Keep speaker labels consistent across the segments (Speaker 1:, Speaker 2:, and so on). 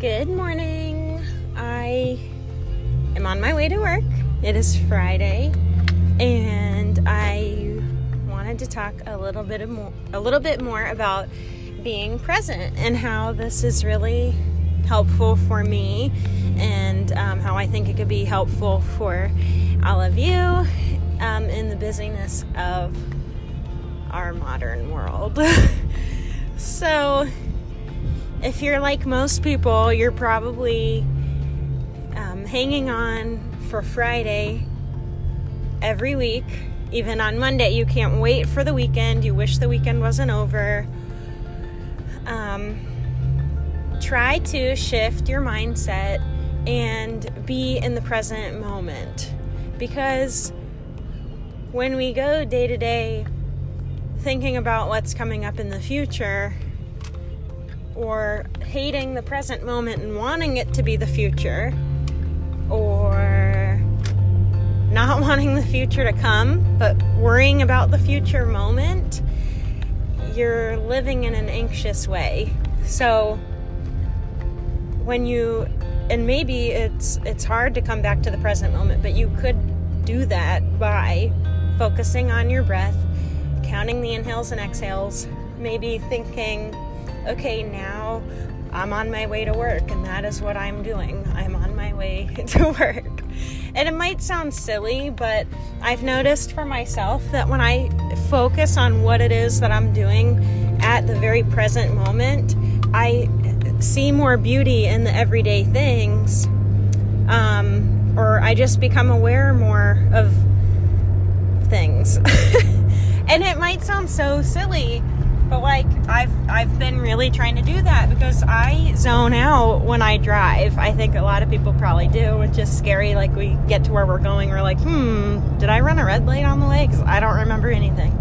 Speaker 1: Good morning. I am on my way to work. It is Friday, and I wanted to talk a little bit more, a little bit more about being present and how this is really helpful for me, and um, how I think it could be helpful for all of you um, in the busyness of our modern world. so if you're like most people, you're probably um, hanging on for Friday every week. Even on Monday, you can't wait for the weekend. You wish the weekend wasn't over. Um, try to shift your mindset and be in the present moment because when we go day to day thinking about what's coming up in the future, or hating the present moment and wanting it to be the future, or not wanting the future to come, but worrying about the future moment, you're living in an anxious way. So when you and maybe it's it's hard to come back to the present moment, but you could do that by focusing on your breath, counting the inhales and exhales, maybe thinking okay, now I'm on my way to work, and that is what I'm doing. I'm on my way to work. And it might sound silly, but I've noticed for myself that when I focus on what it is that I'm doing at the very present moment, I see more beauty in the everyday things. Um, or I just become aware more of things. and it might sound so silly, but like I've I've been really trying to do that because I zone out when I drive. I think a lot of people probably do. It's just scary. Like we get to where we're going, we're like, hmm, did I run a red light on the way? Because I don't remember anything.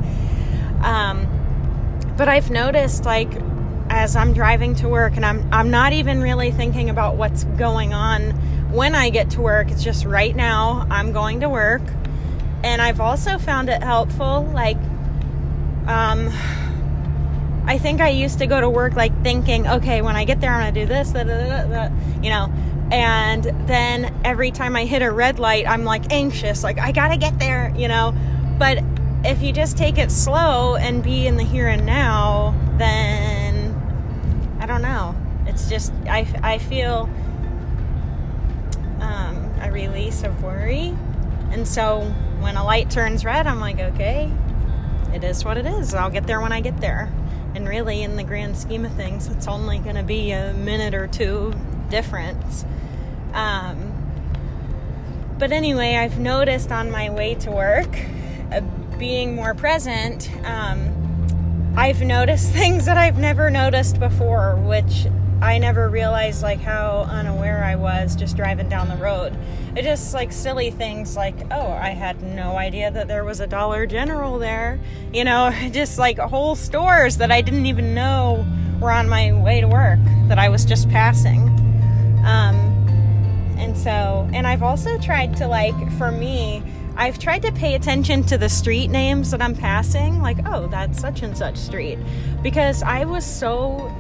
Speaker 1: Um, but I've noticed like as I'm driving to work, and I'm I'm not even really thinking about what's going on when I get to work. It's just right now I'm going to work, and I've also found it helpful, like. Um, I think I used to go to work like thinking, okay, when I get there, I'm gonna do this, you know. And then every time I hit a red light, I'm like anxious, like I gotta get there, you know. But if you just take it slow and be in the here and now, then I don't know. It's just I I feel um, a release of worry, and so when a light turns red, I'm like, okay, it is what it is. I'll get there when I get there. And really, in the grand scheme of things, it's only going to be a minute or two difference. Um, but anyway, I've noticed on my way to work, uh, being more present, um, I've noticed things that I've never noticed before, which I never realized like how unaware I was just driving down the road. It just like silly things like, oh, I had no idea that there was a Dollar General there. You know, just like whole stores that I didn't even know were on my way to work that I was just passing. Um, and so, and I've also tried to like, for me, I've tried to pay attention to the street names that I'm passing, like, oh, that's such and such street, because I was so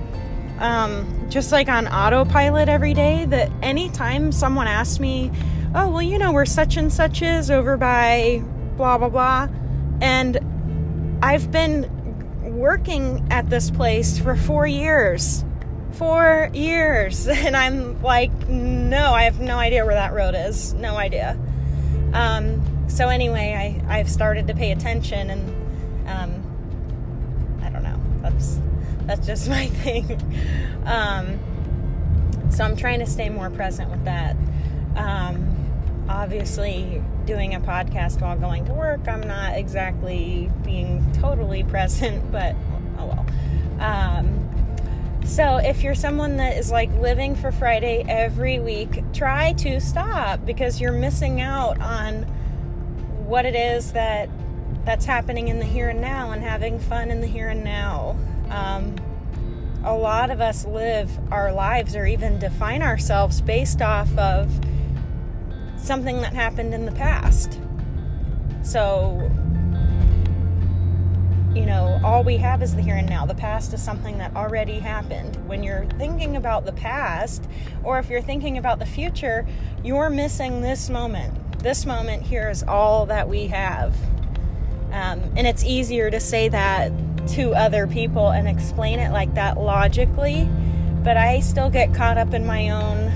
Speaker 1: um, just like on autopilot every day that anytime someone asks me, oh, well, you know where such and such is over by blah, blah, blah. And I've been working at this place for four years. Four years. And I'm like, no, I have no idea where that road is. No idea. Um, so, anyway, I, I've started to pay attention and um, I don't know. That's that's just my thing. Um, so I'm trying to stay more present with that. Um, obviously, doing a podcast while going to work, I'm not exactly being totally present, but oh well. Um, so if you're someone that is like living for Friday every week, try to stop because you're missing out on what it is that that's happening in the here and now and having fun in the here and now. Um, a lot of us live our lives or even define ourselves based off of something that happened in the past. So, you know, all we have is the here and now. The past is something that already happened. When you're thinking about the past, or if you're thinking about the future, you're missing this moment. This moment here is all that we have. Um, and it's easier to say that to other people and explain it like that logically, but I still get caught up in my own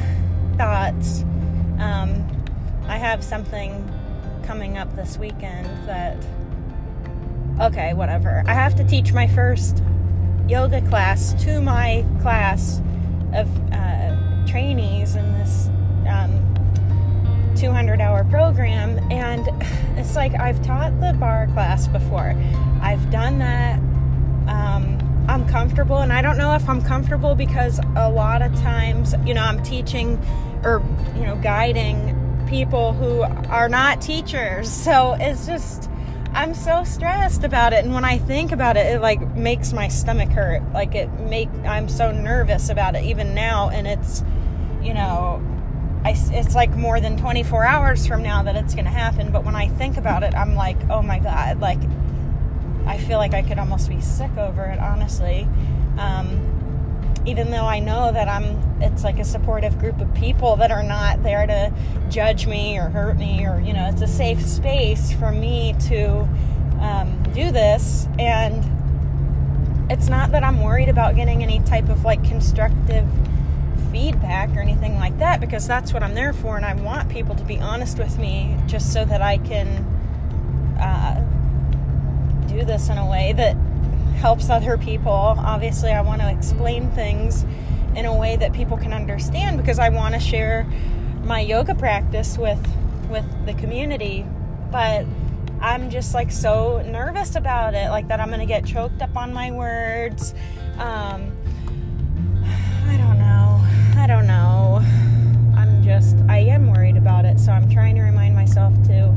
Speaker 1: thoughts. Um, I have something coming up this weekend that okay, whatever. I have to teach my first yoga class to my class of uh, trainees in this um, 200 hour program. And it's like I've taught the barre class before, I've done that. Um, I'm comfortable, and I don't know if I'm comfortable because a lot of times, you know, I'm teaching or, you know, guiding people who are not teachers. So it's just I'm so stressed about it. And when I think about it it like makes my stomach hurt. Like it make I'm so nervous about it even now. And it's you know I, it's like more than 24 hours from now that it's going to happen. But when I think about it I'm like oh my god like I feel like I could almost be sick over it honestly. Um, even though I know that I'm it's like a supportive group of people that are not there to judge me or hurt me or you know it's a safe space for me to um, do this. And it's not that I'm worried about getting any type of like constructive feedback or anything like that because that's what I'm there for and I want people to be honest with me just so that I can uh, do this in a way that helps other people. Obviously, I want to explain things in a way that people can understand because I want to share my yoga practice with with the community. But I'm just like so nervous about it, like that I'm going to get choked up on my words. Um, I don't know. I don't know. I'm just I am worried about it, so I'm trying to remind myself to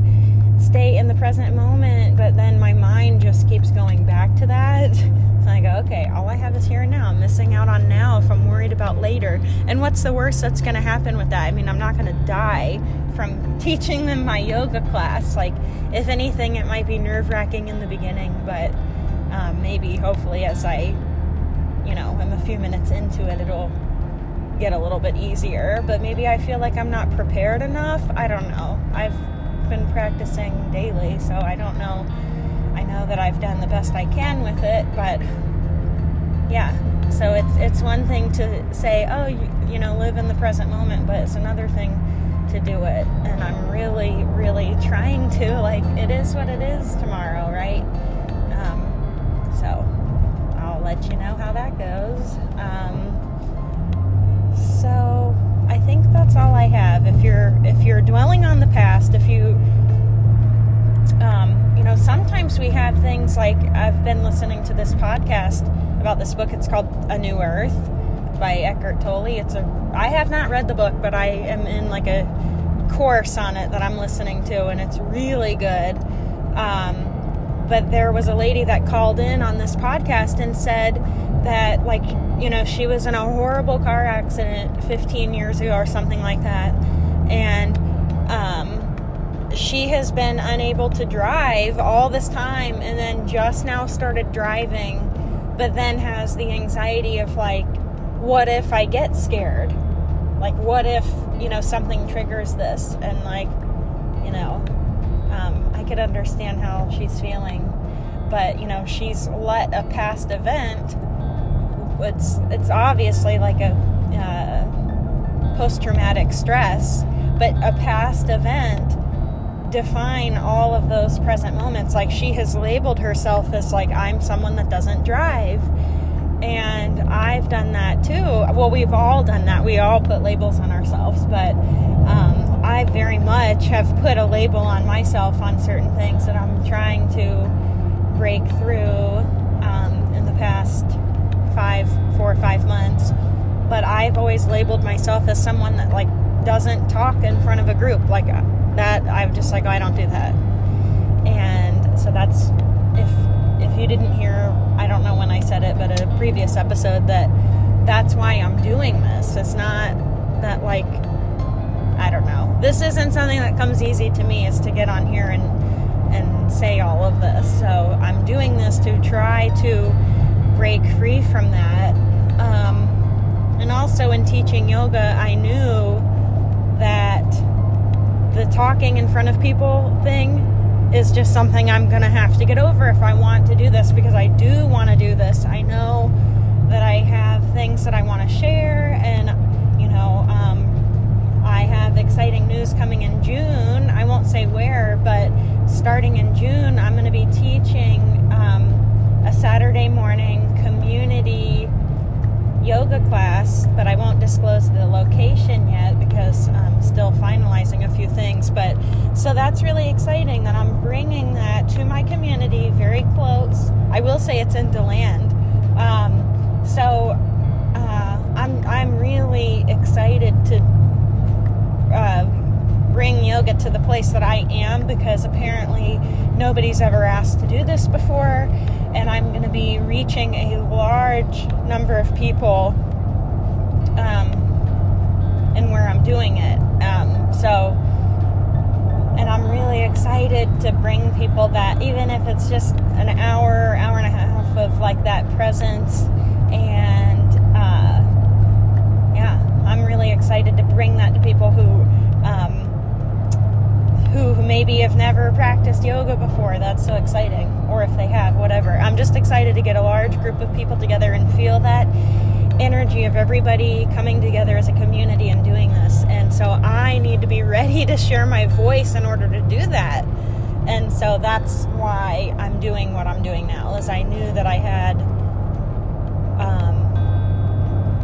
Speaker 1: stay in the present moment, but then my mind just keeps going back to that. So I go, okay, all I have is here and now. I'm missing out on now if I'm worried about later. And what's the worst that's going to happen with that? I mean, I'm not going to die from teaching them my yoga class. Like, if anything, it might be nerve wracking in the beginning, but um, maybe, hopefully, as I, you know, I'm a few minutes into it, it'll get a little bit easier. But maybe I feel like I'm not prepared enough. I don't know. I've been practicing daily, so I don't know. I know that I've done the best I can with it, but yeah. So it's it's one thing to say, oh, you, you know, live in the present moment, but it's another thing to do it. And I'm really, really trying to. Like, it is what it is tomorrow, right? Um, so I'll let you know how that goes. Um, so I think that's all I have. If you're if you're dwelling on the past, if you um, you sometimes we have things like I've been listening to this podcast about this book. It's called A New Earth by Eckhart Tolle. It's a I have not read the book, but I am in like a course on it that I'm listening to, and it's really good. Um, but there was a lady that called in on this podcast and said that like you know she was in a horrible car accident 15 years ago or something like that and um, she has been unable to drive all this time and then just now started driving but then has the anxiety of like what if i get scared? Like what if you know something triggers this? And like you know um, i could understand how she's feeling but you know she's let a past event it's it's obviously like a uh, post-traumatic stress but a past event define all of those present moments. Like she has labeled herself as like i'm someone that doesn't drive. And i've done that too. Well we've all done that. We all put labels on ourselves. But um, i very much have put a label on myself on certain things that i'm trying to break through um, in the past five, four or five months. But I've always labeled myself as someone that like doesn't talk in front of a group. Like that. I'm just like, oh, I don't do that. And so that's if if you didn't hear, I don't know when I said it, but a previous episode that that's why I'm doing this. It's not that like I don't know. This isn't something that comes easy to me. Is to get on here and and say all of this. So I'm doing this to try to break free from that. Um, and also in teaching yoga, I knew that the talking in front of people thing is just something I'm going to have to get over if I want to do this because I do want to do this. I know that I have things that I want to share, and you know, um, I have exciting news coming in June. I won't say where, but starting in June, I'm going to be teaching um, a Saturday morning community yoga class, but I won't disclose the location yet because I'm still finalizing a few things. But so that's really exciting that I'm bringing that to my community very close. I will say it's in DeLand. Um, so uh, I'm I'm really excited to uh, yoga to the place that I am because apparently nobody's ever asked to do this before and I'm going to be reaching a large number of people um, and where I'm doing it. Um, so, and I'm really excited to bring people that, even if it's just an hour, hour and a half of like that presence, and uh, yeah, I'm really excited to bring that to people who. Um, who maybe have never practiced yoga before. That's so exciting. Or if they have, whatever. I'm just excited to get a large group of people together and feel that energy of everybody coming together as a community and doing this. And so I need to be ready to share my voice in order to do that. And so that's why I'm doing what I'm doing now. Is I knew that I had um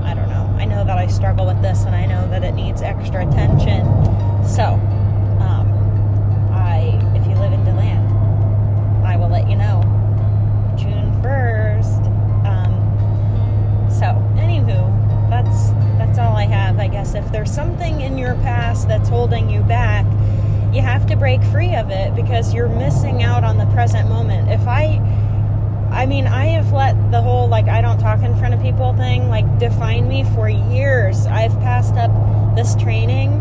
Speaker 1: I don't know. I know that I struggle with this and I know that it needs extra attention. So, let you know. June 1st. Um, so, anywho, that's that's all I have, I guess. If there's something in your past that's holding you back, you have to break free of it because you're missing out on the present moment. If I I mean, I have let the whole like I don't talk in front of people thing like define me for years. I've passed up this training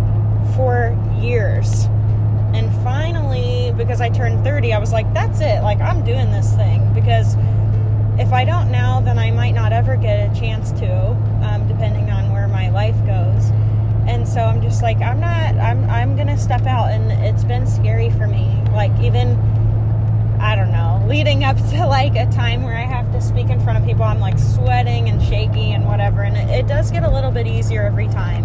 Speaker 1: for years. And finally, because I turned 30, I was like, that's it. Like, I'm doing this thing. Because if I don't now, then I might not ever get a chance to, um, depending on where my life goes. And so I'm just like, I'm not, I'm, I'm going to step out. And it's been scary for me. Like, even, I don't know, leading up to like a time where I have to speak in front of people, I'm like sweating and shaky and whatever. And it, it does get a little bit easier every time.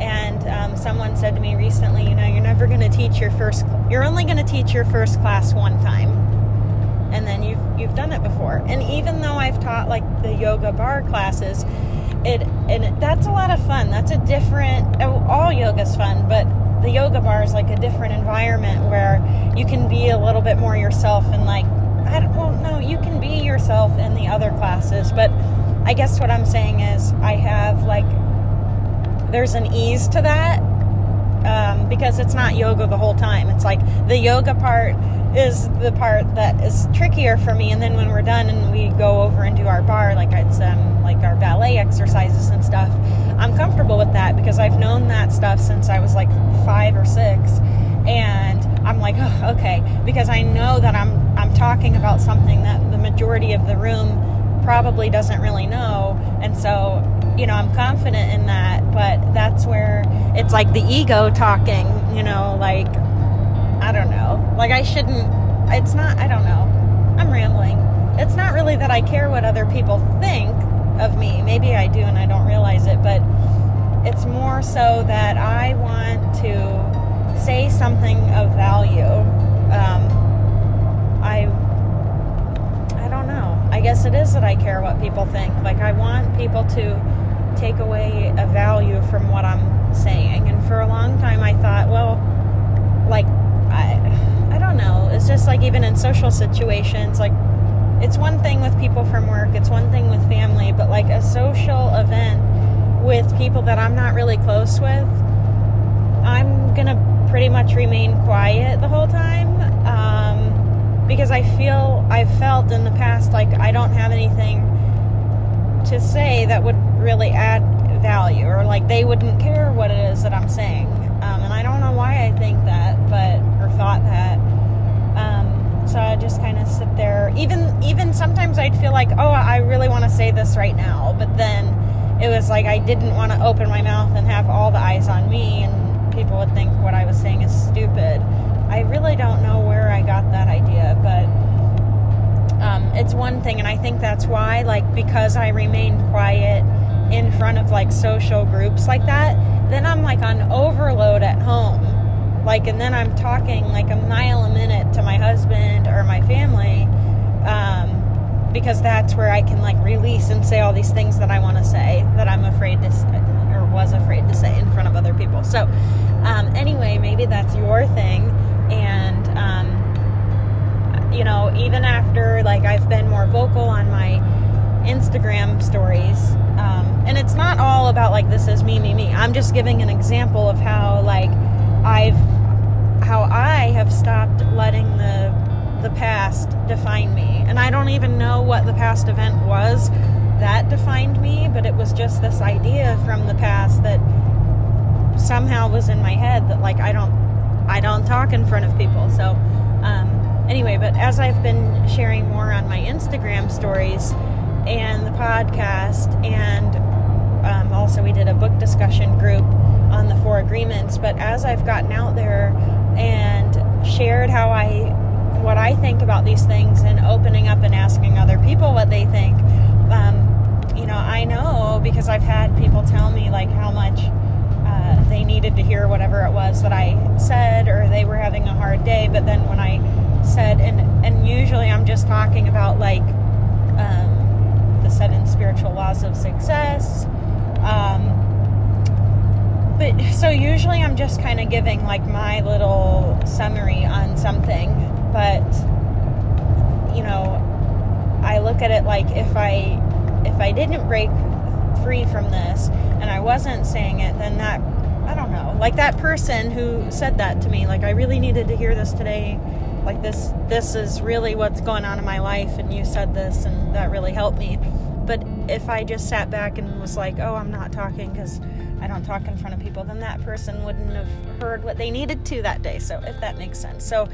Speaker 1: And um, someone said to me recently, you know, you're never going to teach your first, you're only going to teach your first class one time. And then you've, you've done it before. And even though I've taught like the yoga barre classes, it, and it, that's a lot of fun. That's a different, oh, all yoga's fun, but the yoga barre is like a different environment where you can be a little bit more yourself and like, I don't, well, you can be yourself in the other classes, but I guess what I'm saying is I have like there's an ease to that um, because it's not yoga the whole time. It's like the yoga part is the part that is trickier for me, and then when we're done and we go over and do our barre, like it's um, like our ballet exercises and stuff, I'm comfortable with that because I've known that stuff since I was like five or six, and I'm like, oh, okay, because I know that I'm I'm talking about something that the majority of the room probably doesn't really know, and so you know, I'm confident in that, but that's where it's like the ego talking, you know, like, I don't know. Like, I shouldn't, it's not, I don't know. I'm rambling. It's not really that I care what other people think of me. Maybe I do and I don't realize it, but it's more so that I want to say something of value. Um, I I don't know. I guess it is that I care what people think. Like I want people to take away a value from what I'm saying. And for a long time, I thought, well, like, I, I don't know. It's just like even in social situations, like, it's one thing with people from work, it's one thing with family, but like a social event with people that I'm not really close with, I'm gonna pretty much remain quiet the whole time. Um, because I feel, I've felt in the past like I don't have anything to say that would really add value or like they wouldn't care what it is that I'm saying. Um, and I don't know why I think that, but or thought that. Um, So I just kind of sit there. Even even sometimes I'd feel like, oh, I really want to say this right now, but then it was like I didn't want to open my mouth and have all the eyes on me, and people would think what I was saying is stupid. I really don't know where I got that idea, but um, it's one thing, and I think that's why, like, because I remain quiet in front of like social groups like that, then I'm like on overload at home. Like and then i'm talking like a mile a minute to my husband or my family um, because that's where i can like release and say all these things that i want to say that i'm afraid to say, or was afraid to say in front of other people. So um, anyway maybe that's your thing. And um, you know even after like i've been more vocal on my instagram stories and it's not all about like this is me me me i'm just giving an example of how like i've how I have stopped letting the the past define me. And I don't even know what the past event was that defined me, but it was just this idea from the past that somehow was in my head that like I don't I don't talk in front of people. So um, anyway, but as I've been sharing more on my Instagram stories and the podcast, and also we did a book discussion group on the four agreements. But as I've gotten out there, and shared how I what I think about these things and opening up and asking other people what they think. Um, you know, I know because I've had people tell me like how much uh, they needed to hear whatever it was that I said, or they were having a hard day. But then when I said, and and usually I'm just talking about like um, the seven spiritual laws of success. Um, but so usually I'm just kind of giving like my little summary on something, but you know, I look at it like if I if I didn't break free from this and I wasn't saying it, then that I don't know. Like that person who said that to me, like I really needed to hear this today. Like this this is really what's going on in my life and you said this and that really helped me. But if I just sat back and was like, "Oh, I'm not talking cuz I don't talk in front of people, then that person wouldn't have heard what they needed to that day. So, if that makes sense. So,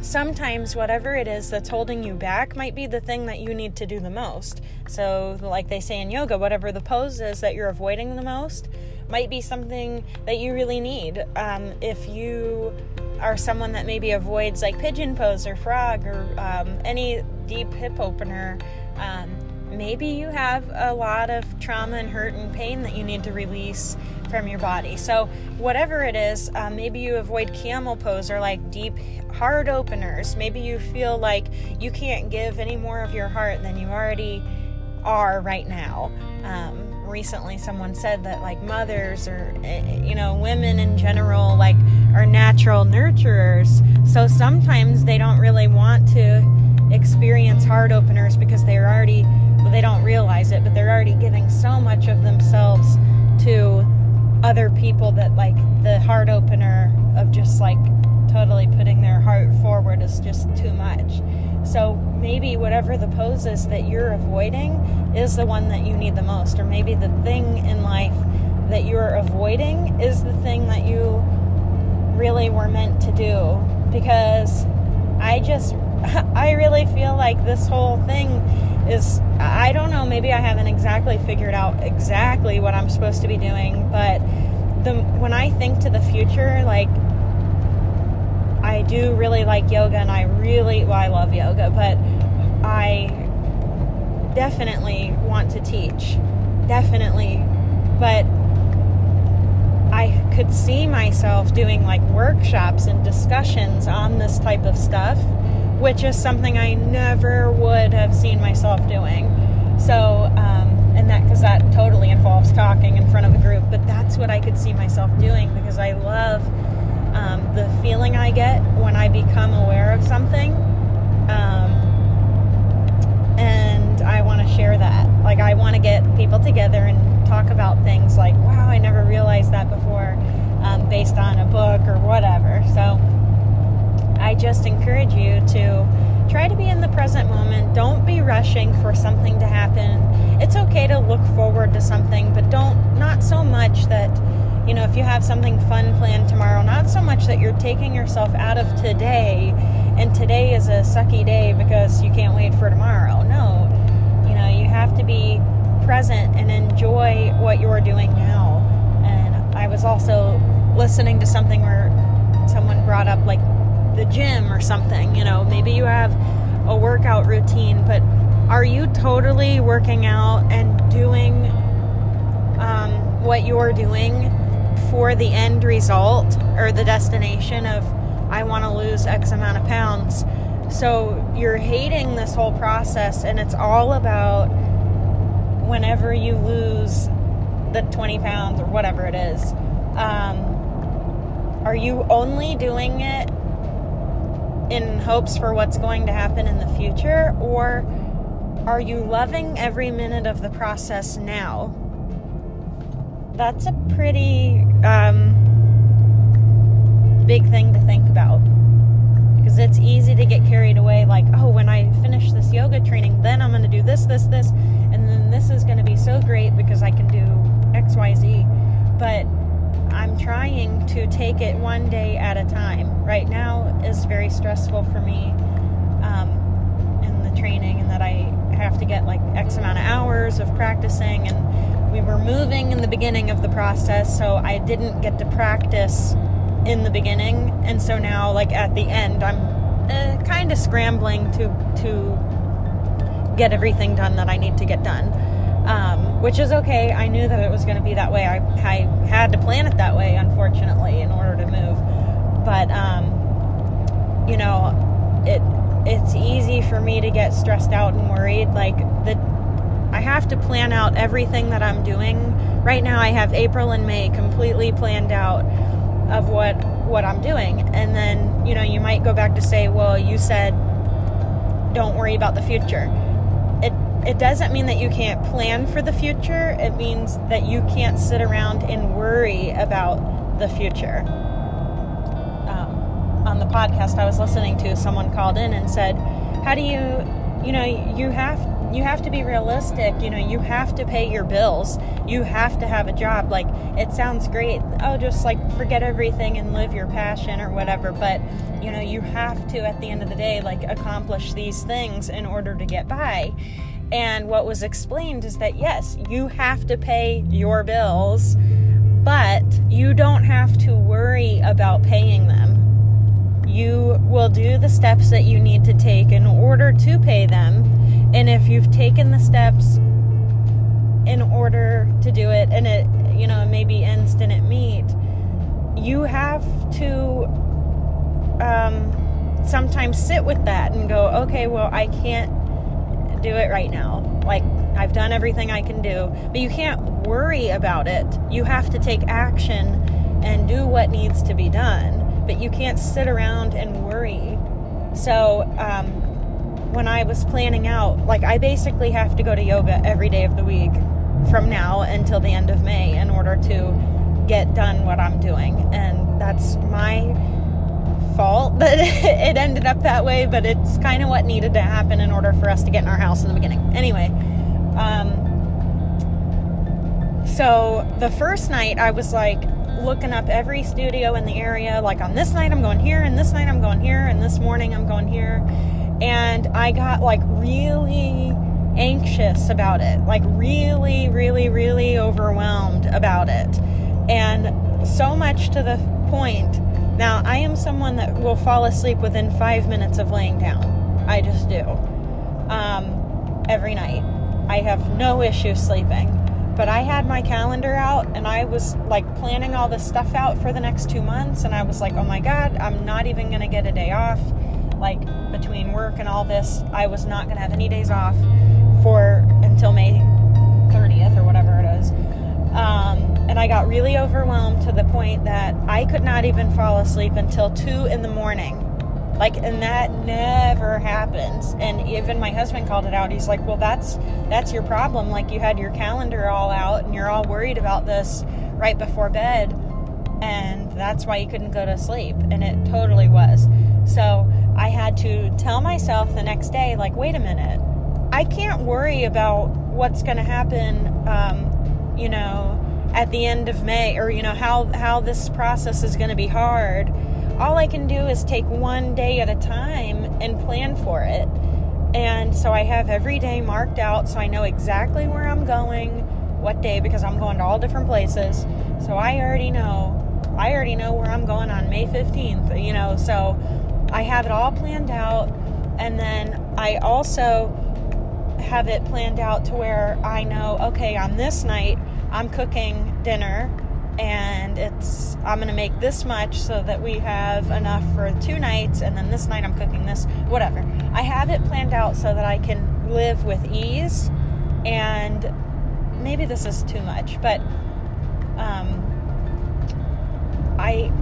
Speaker 1: sometimes whatever it is that's holding you back might be the thing that you need to do the most. So, like they say in yoga, whatever the pose is that you're avoiding the most might be something that you really need. Um, if you are someone that maybe avoids like pigeon pose or frog or um, any deep hip opener, um, maybe you have a lot of trauma and hurt and pain that you need to release from your body. So, whatever it is, uh, maybe you avoid camel pose or like deep heart openers. Maybe you feel like you can't give any more of your heart than you already are right now. Um, recently, someone said that like mothers or eh, you know women in general like are natural nurturers. So sometimes they don't really want to experience heart openers because they're already they don't realize it, but they're already giving so much of themselves to other people that like the heart opener of just like totally putting their heart forward is just too much. So maybe whatever the pose is that you're avoiding is the one that you need the most, or maybe the thing in life that you're avoiding is the thing that you really were meant to do. Because I just, I really feel like this whole thing is I don't know, maybe I haven't exactly figured out exactly what I'm supposed to be doing, but the when I think to the future, like I do really like yoga and I really well I love yoga, but I definitely want to teach. Definitely. But I could see myself doing like workshops and discussions on this type of stuff which is something I never would have seen myself doing. So, um, and that because that totally involves talking in front of a group, but that's what I could see myself doing because I love um, the feeling I get when I become aware of something. Um, and I want to share that. Like, I want to get people together and talk about things like, wow, I never realized that before, um, based on a book or whatever. So, I just encourage you to try to be in the present moment. Don't be rushing for something to happen. It's okay to look forward to something, but don't, not so much that, you know, if you have something fun planned tomorrow, not so much that you're taking yourself out of today and today is a sucky day because you can't wait for tomorrow. No, you know, you have to be present and enjoy what you're doing now. And I was also listening to something where someone brought up like the gym or something. You know, maybe you have a workout routine, but are you totally working out and doing um, what you're doing for the end result or the destination of I want to lose X amount of pounds? So you're hating this whole process, and it's all about whenever you lose the 20 pounds or whatever it is. Um, are you only doing it in hopes for what's going to happen in the future, or are you loving every minute of the process now? That's a pretty um, big thing to think about because it's easy to get carried away like, oh, when I finish this yoga training, then I'm going to do this, this, this, and then this is going to be so great because I can do X, Y, Z. But I'm trying to take it one day at a time. Right now is very stressful for me um, in the training, and that I have to get like X amount of hours of practicing. And we were moving in the beginning of the process, so I didn't get to practice in the beginning. And so now, like at the end, I'm uh, kind of scrambling to to get everything done that I need to get done um, which is okay. I knew that it was going to be that way. I, I had to plan it that way, unfortunately, in order to move. But um, you know, it it's easy for me to get stressed out and worried. Like the I have to plan out everything that I'm doing. Right now, I have April and May completely planned out of what what I'm doing, and then you know you might go back to say, well, you said don't worry about the future it doesn't mean that you can't plan for the future. It means that you can't sit around and worry about the future. Um, on the podcast I was listening to, someone called in and said, "How do you, you know, you have you have to be realistic. You know, you have to pay your bills. You have to have a job. Like it sounds great. Oh, just like forget everything and live your passion or whatever. But you know, you have to at the end of the day like accomplish these things in order to get by." And what was explained is that yes, you have to pay your bills, but you don't have to worry about paying them. You will do the steps that you need to take in order to pay them. And if you've taken the steps in order to do it and it, you know, maybe ends didn't meet, you have to um, sometimes sit with that and go, okay, well, I can't do it right now. Like, I've done everything I can do. But you can't worry about it. You have to take action and do what needs to be done. But you can't sit around and worry. So, um, when I was planning out, like, I basically have to go to yoga every day of the week from now until the end of May in order to get done what I'm doing. And that's my fault that it ended up that way, but it's kind of what needed to happen in order for us to get in our house in the beginning. Anyway, um, so the first night I was like looking up every studio in the area. Like on this night I'm going here, and this night I'm going here, and this morning I'm going here. And I got like really anxious about it, like really, really, really overwhelmed about it. And so much to the point now, I am someone that will fall asleep within five minutes of laying down. I just do. Um, every night. I have no issue sleeping. But I had my calendar out and I was like planning all this stuff out for the next two months. And I was like, oh my God, I'm not even going to get a day off. Like between work and all this, I was not going to have any days off for until May 30th or whatever it is. Um, and I got really overwhelmed to the point that I could not even fall asleep until two in the morning. Like, and that never happens. And even my husband called it out. He's like, "Well, that's that's your problem. Like, you had your calendar all out, and you're all worried about this right before bed, and that's why you couldn't go to sleep." And it totally was. So I had to tell myself the next day, like, "Wait a minute, I can't worry about what's going to happen." Um, you know at the end of May or you know how how this process is going to be hard all I can do is take one day at a time and plan for it. And so I have every day marked out so I know exactly where I'm going, what day, because I'm going to all different places. So I already know. I already know where I'm going on May 15th, you know, so I have it all planned out. And then I also have it planned out to where I know, okay, on this night, I'm cooking dinner and it's I'm to make this much so that we have enough for two nights and then this night I'm cooking this whatever. I have it planned out so that I can live with ease and maybe this is too much, but um I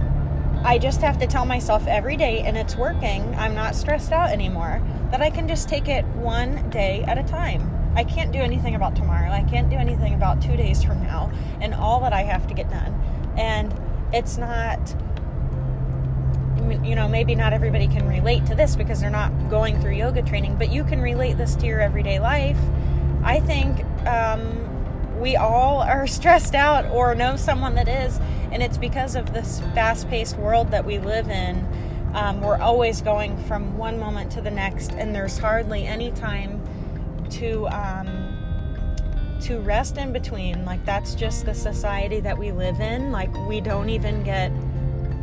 Speaker 1: I just have to tell myself every day and it's working. I'm not stressed out anymore that I can just take it one day at a time. I can't do anything about tomorrow. I can't do anything about two days from now and all that I have to get done. And it's not, you know, maybe not everybody can relate to this because they're not going through yoga training, but you can relate this to your everyday life. I think um, we all are stressed out or know someone that is, and it's because of this fast paced world that we live in. Um, we're always going from one moment to the next, and there's hardly any time to um, to rest in between. Like that's just the society that we live in. Like we don't even get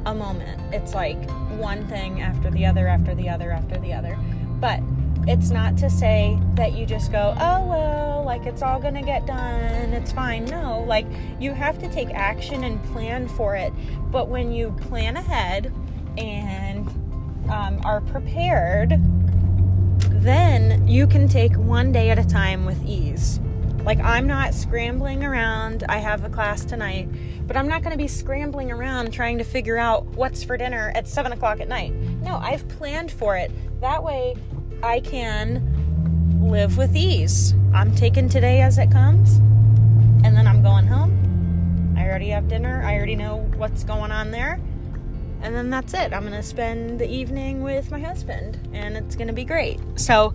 Speaker 1: a moment. It's like one thing after the other, after the other, after the other. But it's not to say that you just go, oh well, like it's all gonna get done, it's fine. No, like you have to take action and plan for it. But when you plan ahead and um, are prepared, then you can take one day at a time with ease. Like, I'm not scrambling around. I have a class tonight, but I'm not going to be scrambling around trying to figure out what's for dinner at 7 o'clock at night. No, I've planned for it. That way, I can live with ease. I'm taking today as it comes, and then I'm going home. I already have dinner. I already know what's going on there and then that's it. I'm gonna spend the evening with my husband, and it's gonna be great. So,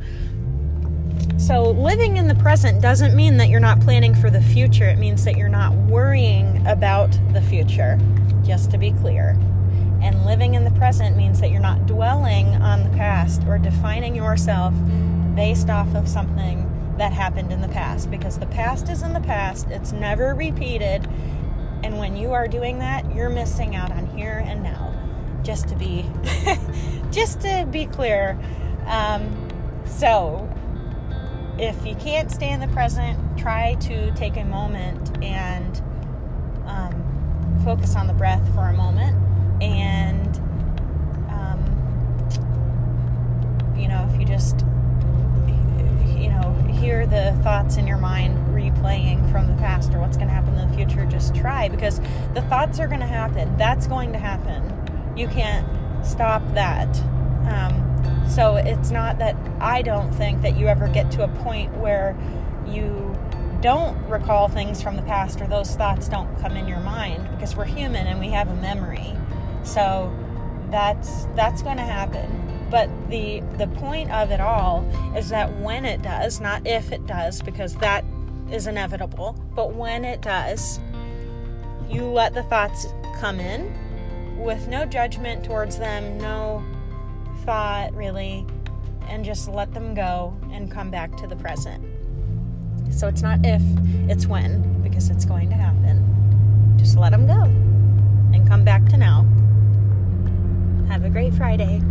Speaker 1: so living in the present doesn't mean that you're not planning for the future. It means that you're not worrying about the future. Just to be clear. And living in the present means that you're not dwelling on the past or defining yourself based off of something that happened in the past because the past is in the past, it's never repeated. And when you are doing that, you're missing out on here and now just to be just to be clear. Um, so if you can't stay in the present, try to take a moment and um, focus on the breath for a moment. And, um, you know, if you just, you know, hear the thoughts in your mind replaying from the past or what's going to happen in the future, just try because the thoughts are going to happen. That's going to happen you can't stop that. Um, so it's not that I don't think that you ever get to a point where you don't recall things from the past or those thoughts don't come in your mind because we're human and we have a memory. So that's that's going to happen. But the the point of it all is that when it does, not if it does because that is inevitable, but when it does, you let the thoughts come in with no judgment towards them, no thought really, and just let them go and come back to the present. So it's not if, it's when, because it's going to happen. Just let them go and come back to now. Have a great Friday.